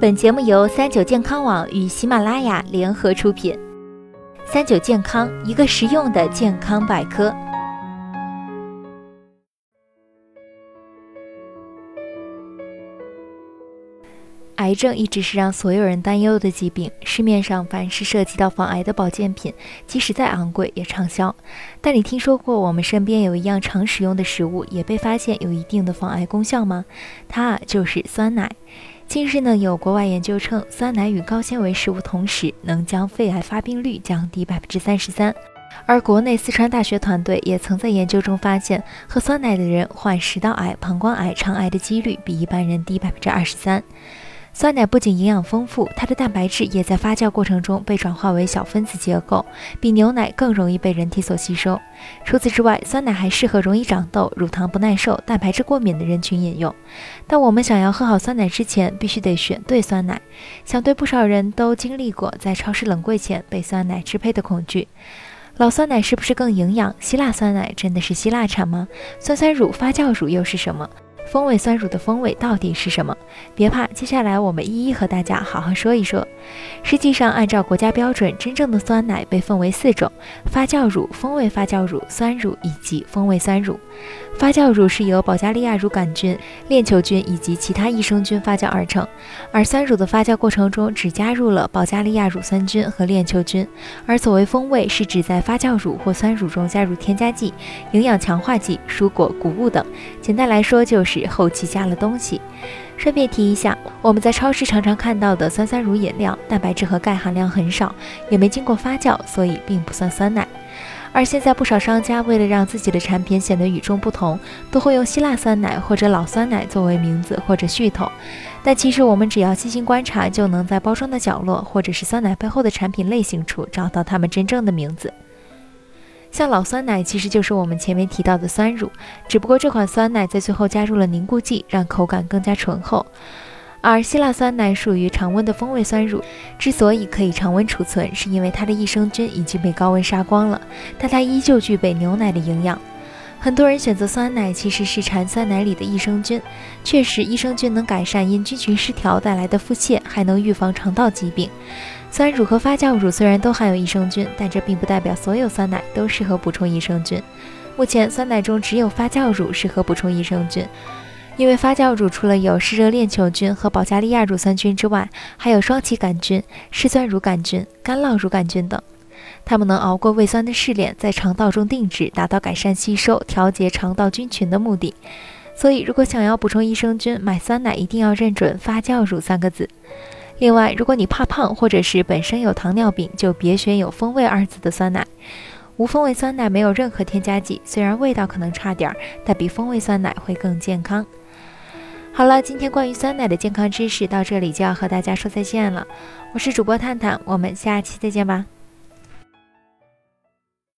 本节目由三九健康网与喜马拉雅联合出品。三九健康，一个实用的健康百科。癌症一直是让所有人担忧的疾病。市面上凡是涉及到防癌的保健品，即使再昂贵也畅销。但你听说过我们身边有一样常使用的食物，也被发现有一定的防癌功效吗？它就是酸奶。近日呢，有国外研究称，酸奶与高纤维食物同时能将肺癌发病率降低百分之三十三。而国内四川大学团队也曾在研究中发现，喝酸奶的人患食道癌、膀胱癌、肠癌的几率比一般人低百分之二十三。酸奶不仅营养丰富，它的蛋白质也在发酵过程中被转化为小分子结构，比牛奶更容易被人体所吸收。除此之外，酸奶还适合容易长痘、乳糖不耐受、蛋白质过敏的人群饮用。但我们想要喝好酸奶之前，必须得选对酸奶。想对不少人都经历过在超市冷柜前被酸奶支配的恐惧。老酸奶是不是更营养？希腊酸奶真的是希腊产吗？酸酸乳、发酵乳又是什么？风味酸乳的风味到底是什么？别怕，接下来我们一一和大家好好说一说。实际上，按照国家标准，真正的酸奶被分为四种：发酵乳、风味发酵乳、酸乳以及风味酸乳。发酵乳是由保加利亚乳杆菌、链球菌以及其他益生菌发酵而成，而酸乳的发酵过程中只加入了保加利亚乳酸菌和链球菌。而所谓风味，是指在发酵乳或酸乳中加入添加剂、营养强化剂、蔬果、谷物等。简单来说，就是后期加了东西。顺便提一下，我们在超市常常看到的酸酸乳饮料，蛋白质和钙含量很少，也没经过发酵，所以并不算酸奶。而现在不少商家为了让自己的产品显得与众不同，都会用希腊酸奶或者老酸奶作为名字或者噱头。但其实我们只要细心观察，就能在包装的角落或者是酸奶背后的产品类型处找到它们真正的名字。像老酸奶其实就是我们前面提到的酸乳，只不过这款酸奶在最后加入了凝固剂，让口感更加醇厚。而希腊酸奶属于常温的风味酸乳，之所以可以常温储存，是因为它的益生菌已经被高温杀光了，但它依旧具备牛奶的营养。很多人选择酸奶，其实是馋酸奶里的益生菌。确实，益生菌能改善因菌群失调带来的腹泻，还能预防肠道疾病。酸乳和发酵乳虽然都含有益生菌，但这并不代表所有酸奶都适合补充益生菌。目前，酸奶中只有发酵乳适合补充益生菌。因为发酵乳除了有湿热链球菌和保加利亚乳酸菌之外，还有双歧杆菌、嗜酸乳杆菌、干酪乳杆菌等，它们能熬过胃酸的试炼，在肠道中定植，达到改善吸收、调节肠道菌群的目的。所以，如果想要补充益生菌，买酸奶一定要认准“发酵乳”三个字。另外，如果你怕胖，或者是本身有糖尿病，就别选有“风味”二字的酸奶。无风味酸奶没有任何添加剂，虽然味道可能差点儿，但比风味酸奶会更健康。好了，今天关于酸奶的健康知识到这里就要和大家说再见了。我是主播探探，我们下期再见吧。